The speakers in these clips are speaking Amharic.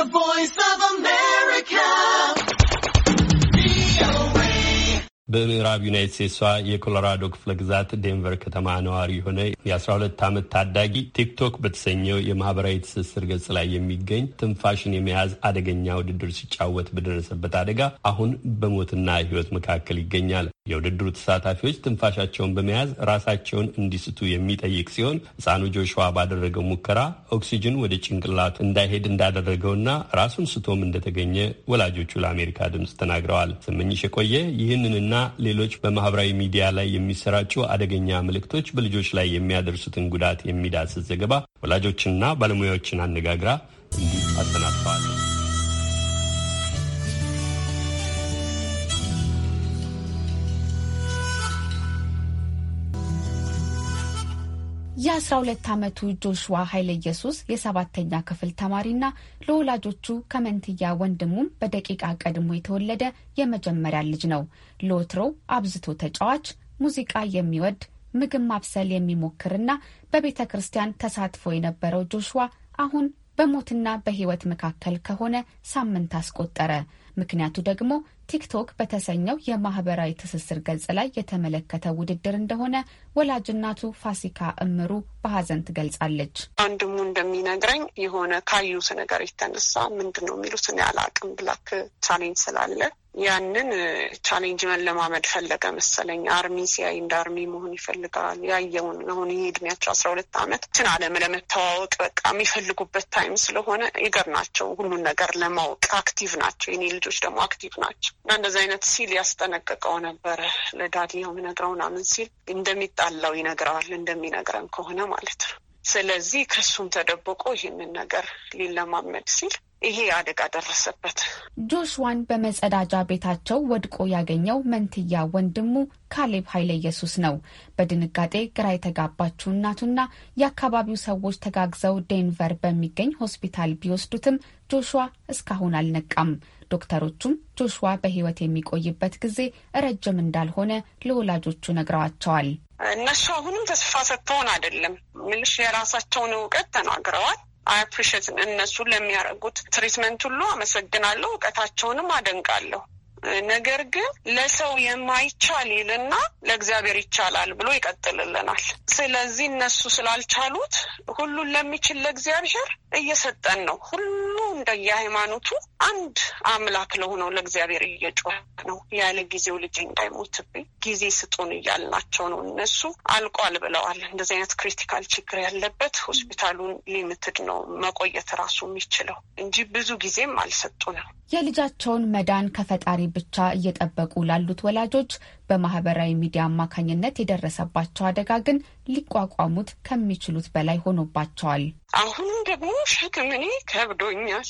The Voice of America. በምዕራብ ዩናይትድ ስቴትሷ የኮሎራዶ ክፍለ ግዛት ዴንቨር ከተማ ነዋሪ የሆነ የ12 ዓመት ታዳጊ ቲክቶክ በተሰኘው የማህበራዊ ትስስር ገጽ ላይ የሚገኝ ትንፋሽን የመያዝ አደገኛ ውድድር ሲጫወት በደረሰበት አደጋ አሁን በሞትና ሕይወት መካከል ይገኛል። የውድድሩ ተሳታፊዎች ትንፋሻቸውን በመያዝ ራሳቸውን እንዲስቱ የሚጠይቅ ሲሆን ሕፃኑ ጆሹዋ ባደረገው ሙከራ ኦክሲጅን ወደ ጭንቅላቱ እንዳይሄድ እንዳደረገውና ራሱን ስቶም እንደተገኘ ወላጆቹ ለአሜሪካ ድምፅ ተናግረዋል። ስመኝሽ የቆየ ይህንንና ሌሎች በማህበራዊ ሚዲያ ላይ የሚሰራጩ አደገኛ ምልክቶች በልጆች ላይ የሚያደርሱትን ጉዳት የሚዳስስ ዘገባ ወላጆችንና ባለሙያዎችን አነጋግራ እንዲህ አሰናድተዋል። የ12 ዓመቱ ጆሹዋ ኃይለ ኢየሱስ የሰባተኛ ክፍል ተማሪና ለወላጆቹ ከመንትያ ወንድሙም በደቂቃ ቀድሞ የተወለደ የመጀመሪያ ልጅ ነው። ለወትሮ አብዝቶ ተጫዋች፣ ሙዚቃ የሚወድ ምግብ ማብሰል የሚሞክርና በቤተ ክርስቲያን ተሳትፎ የነበረው ጆሹዋ አሁን በሞትና በሕይወት መካከል ከሆነ ሳምንት አስቆጠረ። ምክንያቱ ደግሞ ቲክቶክ በተሰኘው የማህበራዊ ትስስር ገጽ ላይ የተመለከተ ውድድር እንደሆነ ወላጅ እናቱ ፋሲካ እምሩ በሀዘን ትገልጻለች። ወንድሙ እንደሚነግረኝ የሆነ ካዩት ነገር የተነሳ ምንድን ነው የሚሉት እኔ አላቅም black challenge ስላለ ያንን challenge መለማመድ ፈለገ መሰለኝ። army ሲያይ እንደ army መሆን ይፈልጋል። ያየውን አሁን ይህ እድሜያቸው አስራ ሁለት ዓመት ትን አለም ለመተዋወቅ በቃ የሚፈልጉበት time ስለሆነ eager ናቸው ሁሉን ነገር ለማወቅ active ናቸው። የኔ ልጆች ደግሞ active ናቸው እና እንደዚህ አይነት ሲል ያስጠነቀቀው ነበረ ለ daddy ነው የምነግረው ምናምን ሲል እንደሚጣላው ይነግረዋል እንደሚነግረን ከሆነ ማለት ነው። ስለዚህ ከሱም ተደብቆ ይህንን ነገር ሊለማመድ ሲል ይሄ አደጋ ደረሰበት። ጆሽዋን በመጸዳጃ ቤታቸው ወድቆ ያገኘው መንትያ ወንድሙ ካሌብ ኃይለ ኢየሱስ ነው። በድንጋጤ ግራ የተጋባችው እናቱና የአካባቢው ሰዎች ተጋግዘው ዴንቨር በሚገኝ ሆስፒታል ቢወስዱትም ጆሹዋ እስካሁን አልነቃም። ዶክተሮቹም ጆሹዋ በሕይወት የሚቆይበት ጊዜ ረጅም እንዳልሆነ ለወላጆቹ ነግረዋቸዋል። እነሱ አሁንም ተስፋ ሰጥተውን አይደለም ምልሽ የራሳቸውን እውቀት ተናግረዋል። appreciate እነሱ ለሚያደርጉት treatment ሁሉ አመሰግናለሁ። እውቀታቸውንም አደንቃለሁ። ነገር ግን ለሰው የማይቻል ይልና ለእግዚአብሔር ይቻላል ብሎ ይቀጥልልናል። ስለዚህ እነሱ ስላልቻሉት ሁሉን ለሚችል ለእግዚአብሔር እየሰጠን ነው። ሁሉ እንደየሃይማኖቱ አንድ አምላክ ለሆነው ለእግዚአብሔር እየጮህን ነው። ያለ ጊዜው ልጅ እንዳይሞትብኝ ጊዜ ስጡን እያልናቸው ነው። እነሱ አልቋል ብለዋል። እንደዚህ አይነት critical ችግር ያለበት ሆስፒታሉን limited ነው መቆየት ራሱ የሚችለው እንጂ ብዙ ጊዜም አልሰጡንም። የልጃቸውን መዳን ከፈጣሪ ብቻ እየጠበቁ ላሉት ወላጆች በማህበራዊ ሚዲያ አማካኝነት የደረሰባቸው አደጋ ግን ሊቋቋሙት ከሚችሉት በላይ ሆኖባቸዋል። አሁንም ደግሞ ሸክም እኔ ከብዶኛል።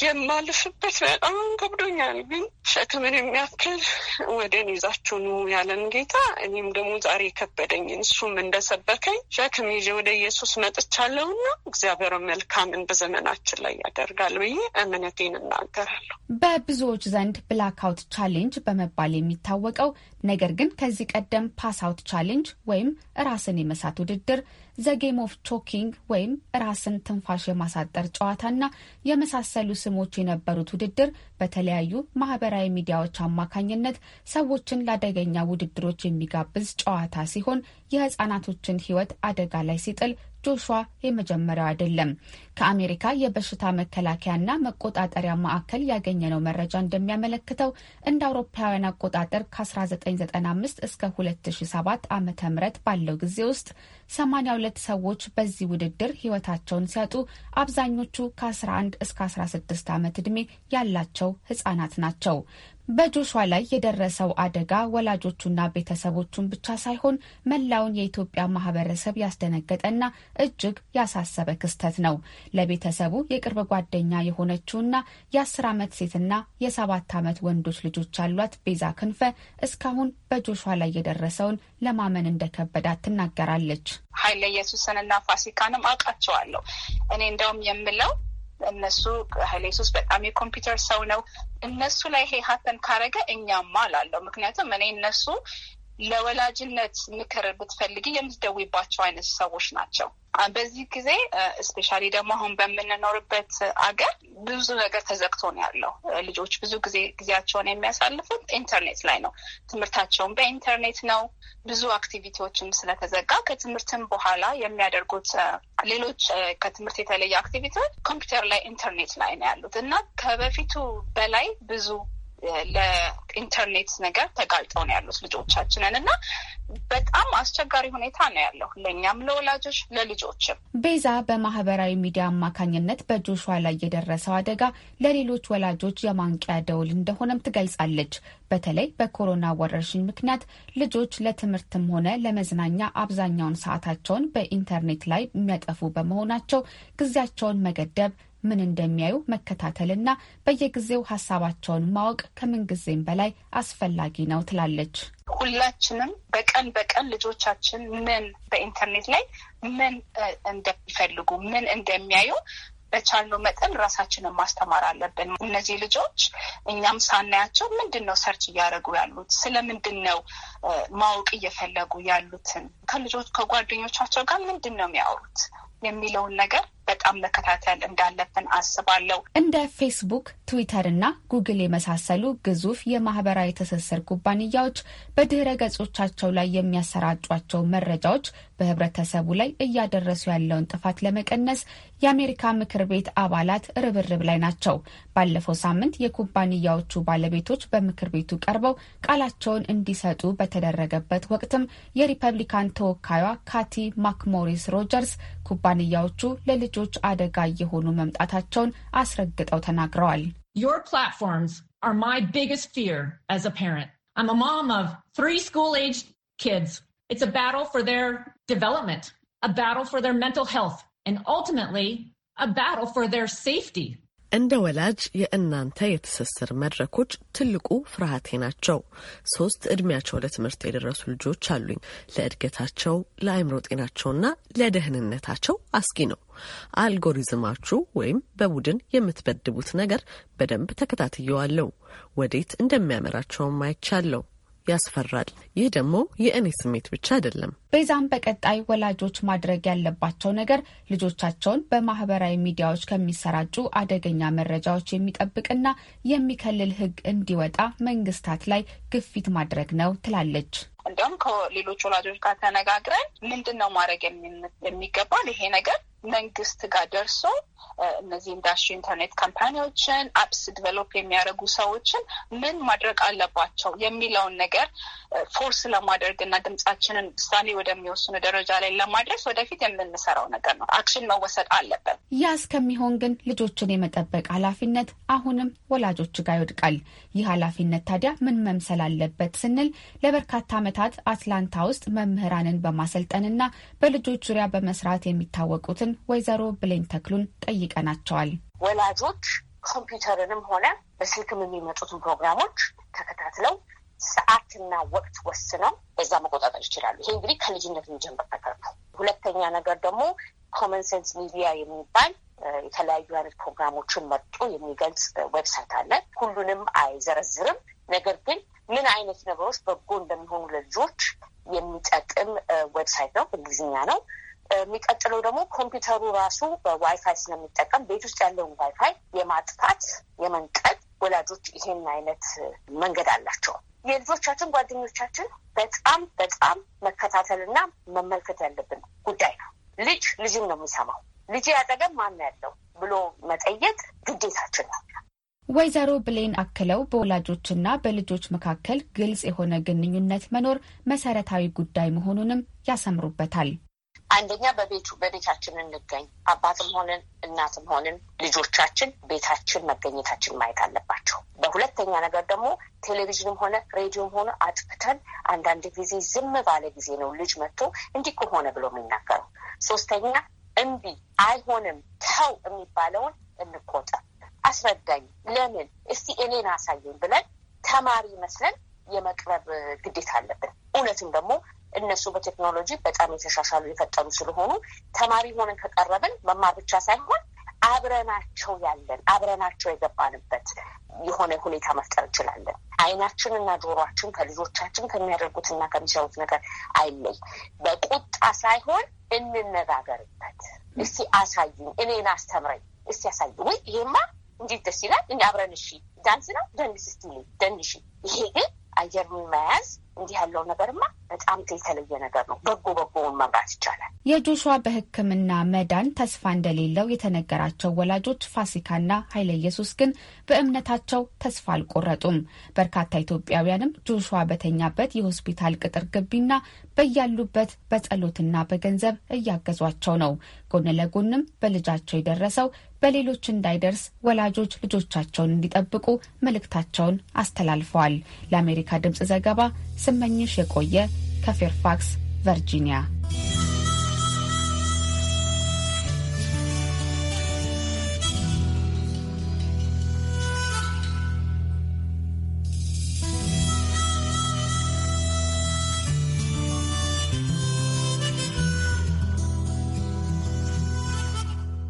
የማልፍበት በጣም ከብዶኛል። ግን ሸክምን የሚያክል ወደን ይዛችሁ ኑ ያለን ጌታ እኔም ደግሞ ዛሬ ከበደኝን እሱም እንደሰበከኝ ሸክም ይዤ ወደ ኢየሱስ መጥቻለሁና እግዚአብሔር መልካምን በዘመናችን ላይ ያደርጋል ብዬ እምነቴን እናገራለሁ። በብዙዎች ዘንድ blackout challenge በመባል የሚታወቀው ነገር ግን ከዚህ ቀደም pass out challenge ወይም ራስን የመሳት ውድድር the game of choking ወይም ራስን ትንፋሽ የማሳጠር ጨዋታና የመሳሰሉ ስሞች የነበሩት ውድድር በተለያዩ ማህበራዊ ሚዲያዎች አማካኝነት ሰዎችን ለአደገኛ ውድድሮች የሚጋብዝ ጨዋታ ሲሆን የህጻናቶችን ሕይወት አደጋ ላይ ሲጥል ጆሹዋ የመጀመሪያው አይደለም። ከአሜሪካ የበሽታ መከላከያና መቆጣጠሪያ ማዕከል ያገኘነው መረጃ እንደሚያመለክተው እንደ አውሮፓውያን አቆጣጠር ከ1995 እስከ 2007 ዓ ም ባለው ጊዜ ውስጥ 82 ሰዎች በዚህ ውድድር ህይወታቸውን ሲያጡ አብዛኞቹ ከ11 እስከ 16 ዓመት ዕድሜ ያላቸው ህጻናት ናቸው። በጆሹዋ ላይ የደረሰው አደጋ ወላጆቹና ቤተሰቦቹን ብቻ ሳይሆን መላውን የኢትዮጵያ ማህበረሰብ ያስደነገጠና እጅግ ያሳሰበ ክስተት ነው። ለቤተሰቡ የቅርብ ጓደኛ የሆነችውና የአስር ዓመት ሴትና የሰባት ዓመት ወንዶች ልጆች ያሏት ቤዛ ክንፈ እስካሁን በጆሹዋ ላይ የደረሰውን ለማመን እንደከበዳት ትናገራለች። ኃይለ ኢየሱስንና ፋሲካንም አውቃቸዋለሁ። እኔ እንደውም የምለው እነሱ ኃይለ ኢየሱስ በጣም የኮምፒውተር ሰው ነው። እነሱ ላይ ይሄ ሀተን ካረገ እኛማ አላለው። ምክንያቱም እኔ እነሱ ለወላጅነት ምክር ብትፈልጊ የምትደውይባቸው አይነት ሰዎች ናቸው። በዚህ ጊዜ እስፔሻሊ ደግሞ አሁን በምንኖርበት አገር ብዙ ነገር ተዘግቶ ነው ያለው። ልጆች ብዙ ጊዜ ጊዜያቸውን የሚያሳልፉት ኢንተርኔት ላይ ነው። ትምህርታቸውን በኢንተርኔት ነው። ብዙ activity ዎችም ስለተዘጋ ከትምህርትም በኋላ የሚያደርጉት ሌሎች ከትምህርት የተለየ activity ዎች ኮምፒውተር ላይ ኢንተርኔት ላይ ነው ያሉት እና ከበፊቱ በላይ ብዙ ለኢንተርኔት ነገር ተጋልጠው ነው ያሉት ልጆቻችንን እና በጣም አስቸጋሪ ሁኔታ ነው ያለው ለእኛም፣ ለወላጆች፣ ለልጆችም። ቤዛ በማህበራዊ ሚዲያ አማካኝነት በጆሹዋ ላይ የደረሰው አደጋ ለሌሎች ወላጆች የማንቂያ ደውል እንደሆነም ትገልጻለች። በተለይ በኮሮና ወረርሽኝ ምክንያት ልጆች ለትምህርትም ሆነ ለመዝናኛ አብዛኛውን ሰዓታቸውን በኢንተርኔት ላይ የሚያጠፉ በመሆናቸው ጊዜያቸውን መገደብ ምን እንደሚያዩ መከታተልና በየጊዜው ሀሳባቸውን ማወቅ ከምንጊዜም በላይ አስፈላጊ ነው ትላለች። ሁላችንም በቀን በቀን ልጆቻችን ምን በኢንተርኔት ላይ ምን እንደሚፈልጉ ምን እንደሚያዩ በቻልነው መጠን ራሳችንን ማስተማር አለብን። እነዚህ ልጆች እኛም ሳናያቸው ምንድን ነው search እያደረጉ ያሉት ስለምንድን ነው ማወቅ እየፈለጉ ያሉትን ከልጆች ከጓደኞቻቸው ጋር ምንድን ነው የሚያወሩት የሚለውን ነገር በጣም መከታተል እንዳለብን አስባለሁ። እንደ ፌስቡክ፣ ትዊተር እና ጉግል የመሳሰሉ ግዙፍ የማህበራዊ ትስስር ኩባንያዎች በድህረ ገጾቻቸው ላይ የሚያሰራጯቸው መረጃዎች በህብረተሰቡ ላይ እያደረሱ ያለውን ጥፋት ለመቀነስ የአሜሪካ ምክር ቤት አባላት ርብርብ ላይ ናቸው። ባለፈው ሳምንት የኩባንያዎቹ ባለቤቶች በምክር ቤቱ ቀርበው ቃላቸውን እንዲሰጡ በተደረገበት ወቅትም የሪፐብሊካን ተወካዩዋ ካቲ ማክሞሪስ ሮጀርስ ኩባንያዎቹ ለልጅ ልጆች አደጋ እየሆኑ መምጣታቸውን አስረግጠው ተናግረዋል። Your platforms are my biggest fear as a parent. I'm a mom of three school-aged kids. It's a battle for their development, a battle for their mental health, and ultimately a battle for their safety. እንደ ወላጅ የእናንተ የትስስር መድረኮች ትልቁ ፍርሃቴ ናቸው። ሶስት እድሜያቸው ለትምህርት የደረሱ ልጆች አሉኝ። ለእድገታቸው፣ ለአእምሮ ጤናቸውና ለደህንነታቸው አስጊ ነው። አልጎሪዝማችሁ ወይም በቡድን የምትበድቡት ነገር በደንብ ተከታትየዋለሁ። ወዴት እንደሚያመራቸውም አይቻለሁ። ያስፈራል። ይህ ደግሞ የእኔ ስሜት ብቻ አይደለም። ቤዛም በቀጣይ ወላጆች ማድረግ ያለባቸው ነገር ልጆቻቸውን በማህበራዊ ሚዲያዎች ከሚሰራጩ አደገኛ መረጃዎች የሚጠብቅና የሚከልል ሕግ እንዲወጣ መንግስታት ላይ ግፊት ማድረግ ነው ትላለች። እንዲሁም ከሌሎች ወላጆች ጋር ተነጋግረን ምንድን ነው ማድረግ የሚገባል ይሄ ነገር መንግስት ጋር ደርሶ እነዚህ ኢንዱስትሪ ኢንተርኔት company ዎችን apps develop የሚያደርጉ ሰዎችን ምን ማድረግ አለባቸው የሚለውን ነገር force ለማድረግ እና ድምጻችንን ውሳኔ ወደሚወስኑ ደረጃ ላይ ለማድረስ ወደፊት የምንሰራው ነገር ነው። action መወሰድ አለበት። ያ እስከሚሆን ግን ልጆችን የመጠበቅ ኃላፊነት አሁንም ወላጆች ጋር ይወድቃል። ይህ ኃላፊነት ታዲያ ምን መምሰል አለበት ስንል ለበርካታ ዓመታት አትላንታ ውስጥ መምህራንን በማሰልጠንና በልጆች ዙሪያ በመስራት የሚታወቁትን ወይዘሮ ብሌን ተክሉን ጠይቀናቸዋል። ወላጆች ኮምፒውተርንም ሆነ በስልክም የሚመጡትን ፕሮግራሞች ተከታትለው ሰዓትና ወቅት ወስነው በዛ መቆጣጠር ይችላሉ። ይሄ እንግዲህ ከልጅነት የሚጀምር ነገር ነው። ሁለተኛ ነገር ደግሞ Common Sense Media የሚባል የተለያዩ አይነት ፕሮግራሞችን መርጦ የሚገልጽ website አለ። ሁሉንም አይዘረዝርም። ነገር ግን ምን አይነት ነገሮች በጎ እንደሚሆኑ ለልጆች የሚጠቅም website ነው። እንግሊዝኛ ነው። የሚቀጥለው ደግሞ ኮምፒውተሩ ራሱ በዋይፋይ ስለሚጠቀም ቤት ውስጥ ያለውን ዋይፋይ የማጥፋት የመንቀል ወላጆች ይሄን አይነት መንገድ አላቸው። የልጆቻችን ጓደኞቻችን በጣም በጣም መከታተልና መመልከት ያለብን ጉዳይ ነው። ልጅ ልጅን ነው የሚሰማው። ልጅ ያጠገብ ማን ያለው ብሎ መጠየቅ ግዴታችን ነው። ወይዘሮ ብሌን አክለው በወላጆችና በልጆች መካከል ግልጽ የሆነ ግንኙነት መኖር መሰረታዊ ጉዳይ መሆኑንም ያሰምሩበታል። አንደኛ በቤቱ በቤታችን እንገኝ። አባትም ሆንን እናትም ሆንን ልጆቻችን ቤታችን መገኘታችን ማየት አለባቸው። በሁለተኛ ነገር ደግሞ ቴሌቪዥንም ሆነ ሬዲዮም ሆነ አጥፍተን አንዳንድ ጊዜ ዝም ባለ ጊዜ ነው ልጅ መጥቶ እንዲህ ከሆነ ብሎ የሚናገረው። ሶስተኛ እምቢ፣ አይሆንም፣ ተው የሚባለውን እንቆጠር። አስረዳኝ፣ ለምን እስቲ እኔን አሳየኝ ብለን ተማሪ መስለን የመቅረብ ግዴታ አለብን። እውነትም ደግሞ እነሱ በቴክኖሎጂ በጣም የተሻሻሉ የፈጠሩ ስለሆኑ ተማሪ ሆነን ከቀረብን መማር ብቻ ሳይሆን አብረናቸው ያለን አብረናቸው የገባንበት የሆነ ሁኔታ መፍጠር እንችላለን። አይናችን እና ጆሮችን ከልጆቻችን ከሚያደርጉትና ከሚሰሩት ነገር አይለይ። በቁጣ ሳይሆን እንነጋገርበት። እስቲ አሳይኝ፣ እኔን አስተምረኝ፣ እስቲ አሳይ ወይ ይሄማ እንዴት ደስ ይላል! አብረን እሺ፣ ዳንስ ነው ደንስ ስቲ ደንሽ። ይሄ ግን አየሩን መያዝ እንዲህ ያለው ነገርማ በጣም የተለየ ነገር ነው። በጎ በጎውን መምራት ይቻላል። የጆሹዋ በሕክምና መዳን ተስፋ እንደሌለው የተነገራቸው ወላጆች ፋሲካና ኃይለ ኢየሱስ ግን በእምነታቸው ተስፋ አልቆረጡም። በርካታ ኢትዮጵያውያንም ጆሹዋ በተኛበት የሆስፒታል ቅጥር ግቢና በያሉበት በጸሎትና በገንዘብ እያገዟቸው ነው። ጎን ለጎንም በልጃቸው የደረሰው በሌሎች እንዳይደርስ ወላጆች ልጆቻቸውን እንዲጠብቁ መልእክታቸውን አስተላልፈዋል። ለአሜሪካ ድምፅ ዘገባ ስመኝሽ የቆየ ከፌርፋክስ ቨርጂኒያ